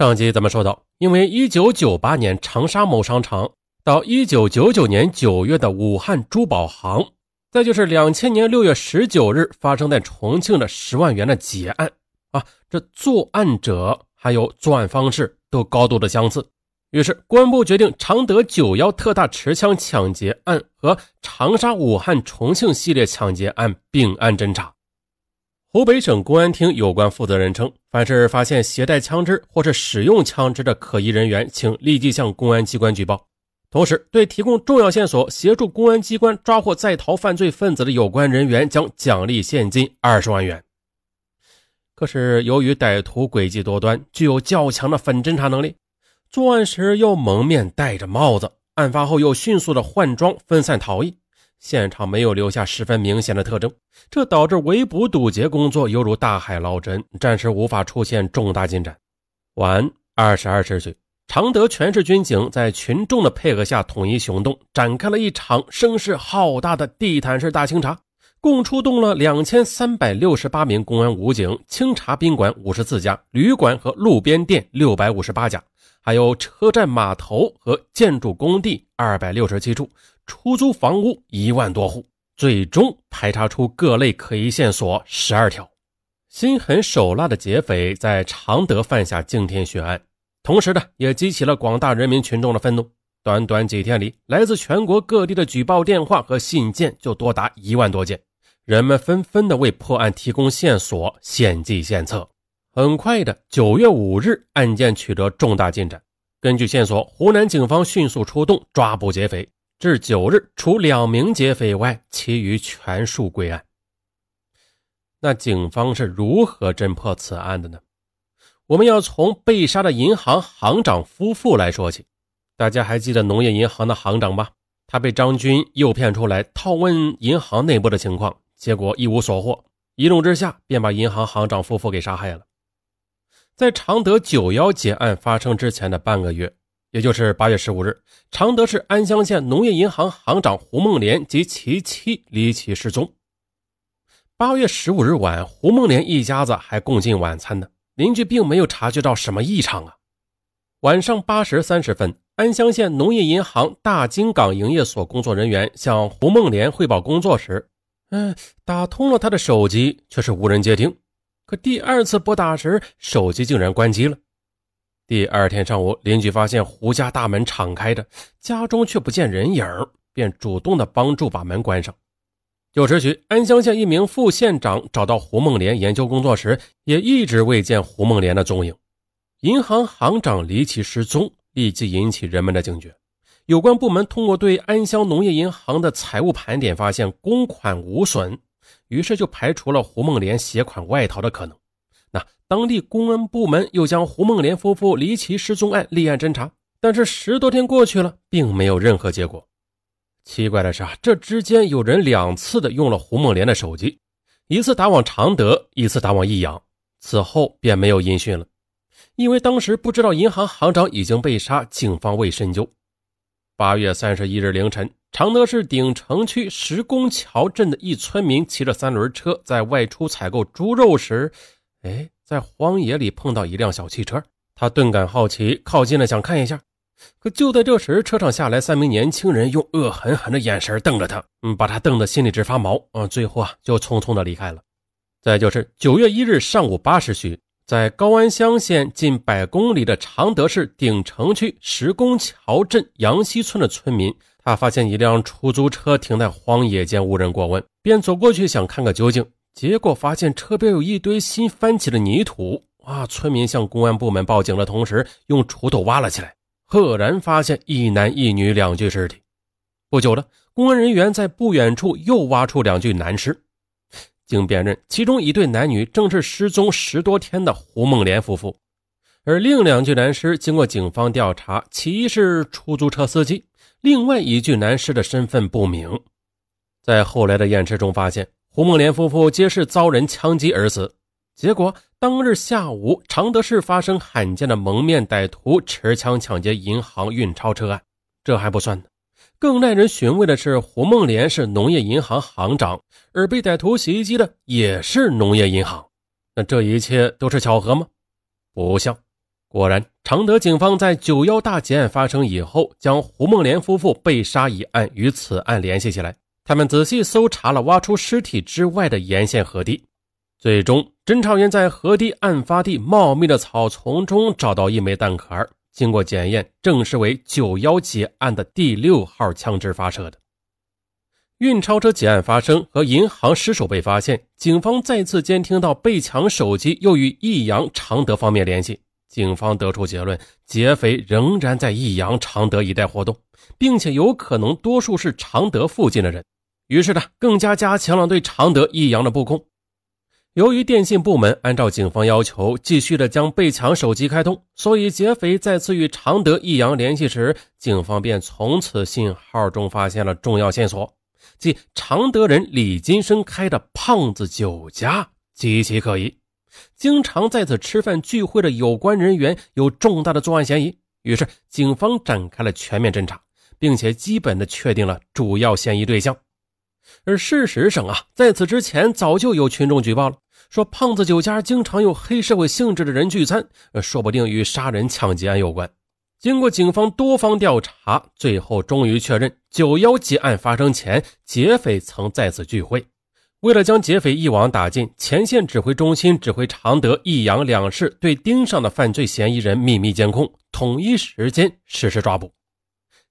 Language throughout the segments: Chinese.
上集咱们说到，因为1998年长沙某商场到1999年9月的武汉珠宝行，再就是2000年6月19日发生在重庆的十万元的劫案啊，这作案者还有作案方式都高度的相似。于是公安部决定常德九幺特大持枪抢劫案和长沙、武汉、重庆系列抢劫案并案侦查。湖北省公安厅有关负责人称，凡是发现携带枪支或是使用枪支的可疑人员，请立即向公安机关举报。同时，对提供重要线索、协助公安机关抓获在逃犯罪分子的有关人员，将奖励现金二十万元。可是，由于歹徒诡计多端，具有较强的反侦查能力，作案时又蒙面戴着帽子，案发后又迅速的换装分散逃逸。现场没有留下十分明显的特征，这导致围捕堵截工作犹如大海捞针，暂时无法出现重大进展。晚二十二时许，常德全市军警在群众的配合下统一行动，展开了一场声势浩大的地毯式大清查，共出动了两千三百六十八名公安武警，清查宾馆五十四家，旅馆和路边店六百五十八家，还有车站、码头和建筑工地二百六十七处。出租房屋一万多户，最终排查出各类可疑线索十二条。心狠手辣的劫匪在常德犯下惊天血案，同时呢，也激起了广大人民群众的愤怒。短短几天里，来自全国各地的举报电话和信件就多达一万多件，人们纷纷的为破案提供线索，献计献策。很快的，九月五日，案件取得重大进展。根据线索，湖南警方迅速出动抓捕劫匪。至九日，除两名劫匪外，其余全数归案。那警方是如何侦破此案的呢？我们要从被杀的银行行长夫妇来说起。大家还记得农业银行的行长吧？他被张军诱骗出来，套问银行内部的情况，结果一无所获，一怒之下便把银行行长夫妇给杀害了。在常德九幺劫案发生之前的半个月。也就是八月十五日，常德市安乡县农业银行行长胡梦莲及其妻离奇失踪。八月十五日晚，胡梦莲一家子还共进晚餐呢，邻居并没有察觉到什么异常啊。晚上八时三十分，安乡县农业银行大金港营业所工作人员向胡梦莲汇报工作时，嗯，打通了他的手机，却是无人接听。可第二次拨打时，手机竟然关机了。第二天上午，邻居发现胡家大门敞开着，家中却不见人影，便主动的帮助把门关上。九时许，安乡县一名副县长找到胡梦莲研究工作时，也一直未见胡梦莲的踪影。银行行长离奇失踪，立即引起人们的警觉。有关部门通过对安乡农业银行的财务盘点，发现公款无损，于是就排除了胡梦莲携款外逃的可能。那当地公安部门又将胡梦莲夫妇离奇失踪案立案侦查，但是十多天过去了，并没有任何结果。奇怪的是啊，这之间有人两次的用了胡梦莲的手机，一次打往常德，一次打往益阳，此后便没有音讯了。因为当时不知道银行行长已经被杀，警方未深究。八月三十一日凌晨，常德市鼎城区石公桥镇的一村民骑着三轮车在外出采购猪肉时。哎，在荒野里碰到一辆小汽车，他顿感好奇，靠近了想看一下。可就在这时，车上下来三名年轻人，用恶狠狠的眼神瞪着他，嗯，把他瞪得心里直发毛。嗯，最后啊，就匆匆的离开了。再就是九月一日上午八时许，在高安乡县近百公里的常德市鼎城区石公桥镇杨溪村的村民，他发现一辆出租车停在荒野间，无人过问，便走过去想看个究竟。结果发现车边有一堆新翻起的泥土啊！村民向公安部门报警的同时，用锄头挖了起来，赫然发现一男一女两具尸体。不久了，公安人员在不远处又挖出两具男尸，经辨认，其中一对男女正是失踪十多天的胡梦莲夫妇，而另两具男尸经过警方调查，其一是出租车司机，另外一具男尸的身份不明。在后来的验尸中发现。胡梦莲夫妇皆是遭人枪击而死。结果当日下午，常德市发生罕见的蒙面歹徒持枪抢劫银行运钞车案。这还不算呢，更耐人寻味的是，胡梦莲是农业银行行长，而被歹徒袭击的也是农业银行。那这一切都是巧合吗？不像。果然，常德警方在九幺大劫案发生以后，将胡梦莲夫妇被杀一案与此案联系起来。他们仔细搜查了挖出尸体之外的沿线河堤，最终，侦查员在河堤案发地茂密的草丛中找到一枚弹壳，经过检验，证实为九幺劫案的第六号枪支发射的。运钞车劫案发生和银行失手被发现，警方再次监听到被抢手机又与益阳常德方面联系。警方得出结论：劫匪仍然在益阳、常德一带活动，并且有可能多数是常德附近的人。于是呢，更加加强了对常德、益阳的布控。由于电信部门按照警方要求，继续的将被抢手机开通，所以劫匪再次与常德、益阳联系时，警方便从此信号中发现了重要线索，即常德人李金生开的胖子酒家极其可疑。经常在此吃饭聚会的有关人员有重大的作案嫌疑，于是警方展开了全面侦查，并且基本的确定了主要嫌疑对象。而事实上啊，在此之前早就有群众举报了，说胖子酒家经常有黑社会性质的人聚餐，说不定与杀人抢劫案有关。经过警方多方调查，最后终于确认九幺劫案发生前，劫匪曾在此聚会。为了将劫匪一网打尽，前线指挥中心指挥常德、益阳两市对盯上的犯罪嫌疑人秘密监控，统一时间实施抓捕。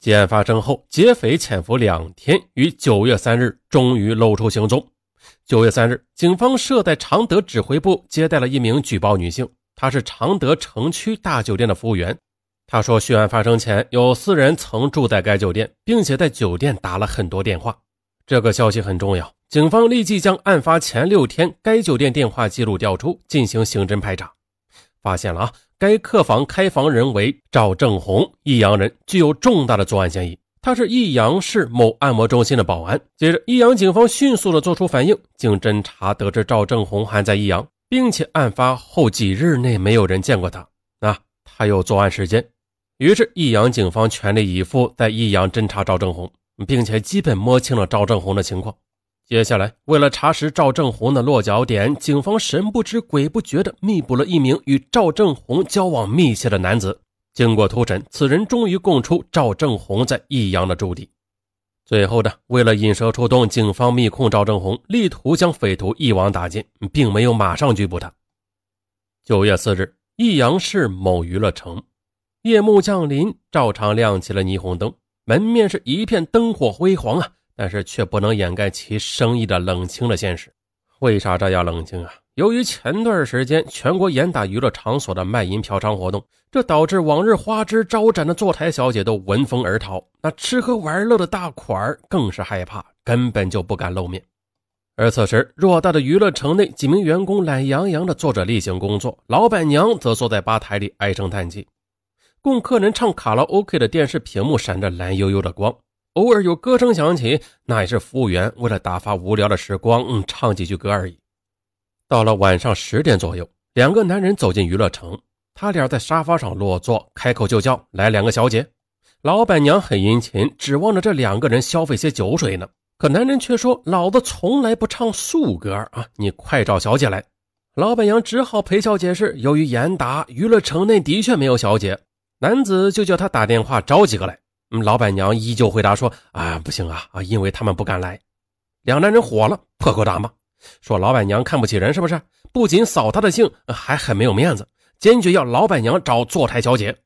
劫案发生后，劫匪潜伏两天，于九月三日终于露出行踪。九月三日，警方设在常德指挥部接待了一名举报女性，她是常德城区大酒店的服务员。她说，血案发生前有四人曾住在该酒店，并且在酒店打了很多电话。这个消息很重要。警方立即将案发前六天该酒店电话记录调出，进行刑侦排查，发现了啊，该客房开房人为赵正红，益阳人，具有重大的作案嫌疑。他是益阳市某按摩中心的保安。接着，益阳警方迅速的做出反应，经侦查得知赵正红还在益阳，并且案发后几日内没有人见过他，啊，他有作案时间。于是，益阳警方全力以赴在益阳侦查赵正红，并且基本摸清了赵正红的情况。接下来，为了查实赵正红的落脚点，警方神不知鬼不觉地密捕了一名与赵正红交往密切的男子。经过突审，此人终于供出赵正红在益阳的驻地。最后的，为了引蛇出洞，警方密控赵正红，力图将匪徒一网打尽，并没有马上拘捕他。九月四日，益阳市某娱乐城，夜幕降临，照常亮起了霓虹灯，门面是一片灯火辉煌啊。但是却不能掩盖其生意的冷清的现实。为啥这样冷清啊？由于前段时间全国严打娱乐场所的卖淫嫖娼活动，这导致往日花枝招展的坐台小姐都闻风而逃。那吃喝玩乐的大款儿更是害怕，根本就不敢露面。而此时，偌大的娱乐城内，几名员工懒洋洋地做着例行工作，老板娘则坐在吧台里唉声叹气。供客人唱卡拉 OK 的电视屏幕闪着蓝悠悠的光。偶尔有歌声响起，那也是服务员为了打发无聊的时光，嗯，唱几句歌而已。到了晚上十点左右，两个男人走进娱乐城，他俩在沙发上落座，开口就叫来两个小姐。老板娘很殷勤，指望着这两个人消费些酒水呢。可男人却说：“老子从来不唱素歌啊，你快找小姐来。”老板娘只好陪笑解释：“由于严打，娱乐城内的确没有小姐。”男子就叫他打电话找几个来。嗯，老板娘依旧回答说：“啊，不行啊啊，因为他们不敢来。”两男人火了，破口大骂，说：“老板娘看不起人是不是？不仅扫他的兴，还很没有面子，坚决要老板娘找坐台小姐。”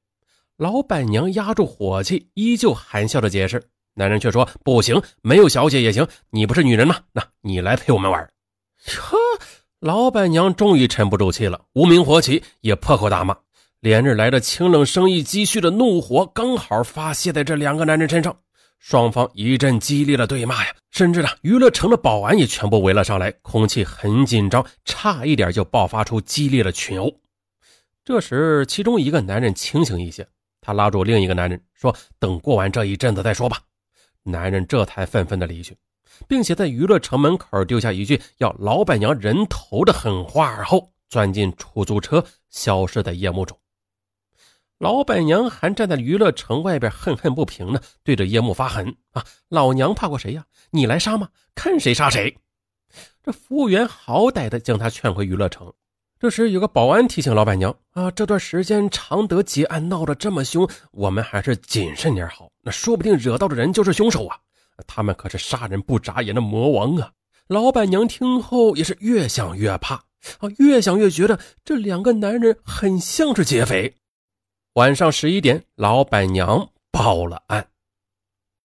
老板娘压住火气，依旧含笑的解释。男人却说：“不行，没有小姐也行，你不是女人吗？那你来陪我们玩。”呵，老板娘终于沉不住气了，无名火起，也破口大骂。连日来的清冷生意积蓄的怒火，刚好发泄在这两个男人身上。双方一阵激烈的对骂呀，甚至呢，娱乐城的保安也全部围了上来，空气很紧张，差一点就爆发出激烈的群殴。这时，其中一个男人清醒一些，他拉住另一个男人说：“等过完这一阵子再说吧。”男人这才愤愤的离去，并且在娱乐城门口丢下一句要老板娘人头的狠话，后钻进出租车，消失在夜幕中。老板娘还站在娱乐城外边，恨恨不平呢，对着叶幕发狠啊！老娘怕过谁呀？你来杀吗？看谁杀谁！这服务员好歹的将他劝回娱乐城，这时，有个保安提醒老板娘：“啊，这段时间常德劫案闹得这么凶，我们还是谨慎点好。那说不定惹到的人就是凶手啊！他们可是杀人不眨眼的魔王啊！”老板娘听后也是越想越怕啊，越想越觉得这两个男人很像是劫匪。晚上十一点，老板娘报了案。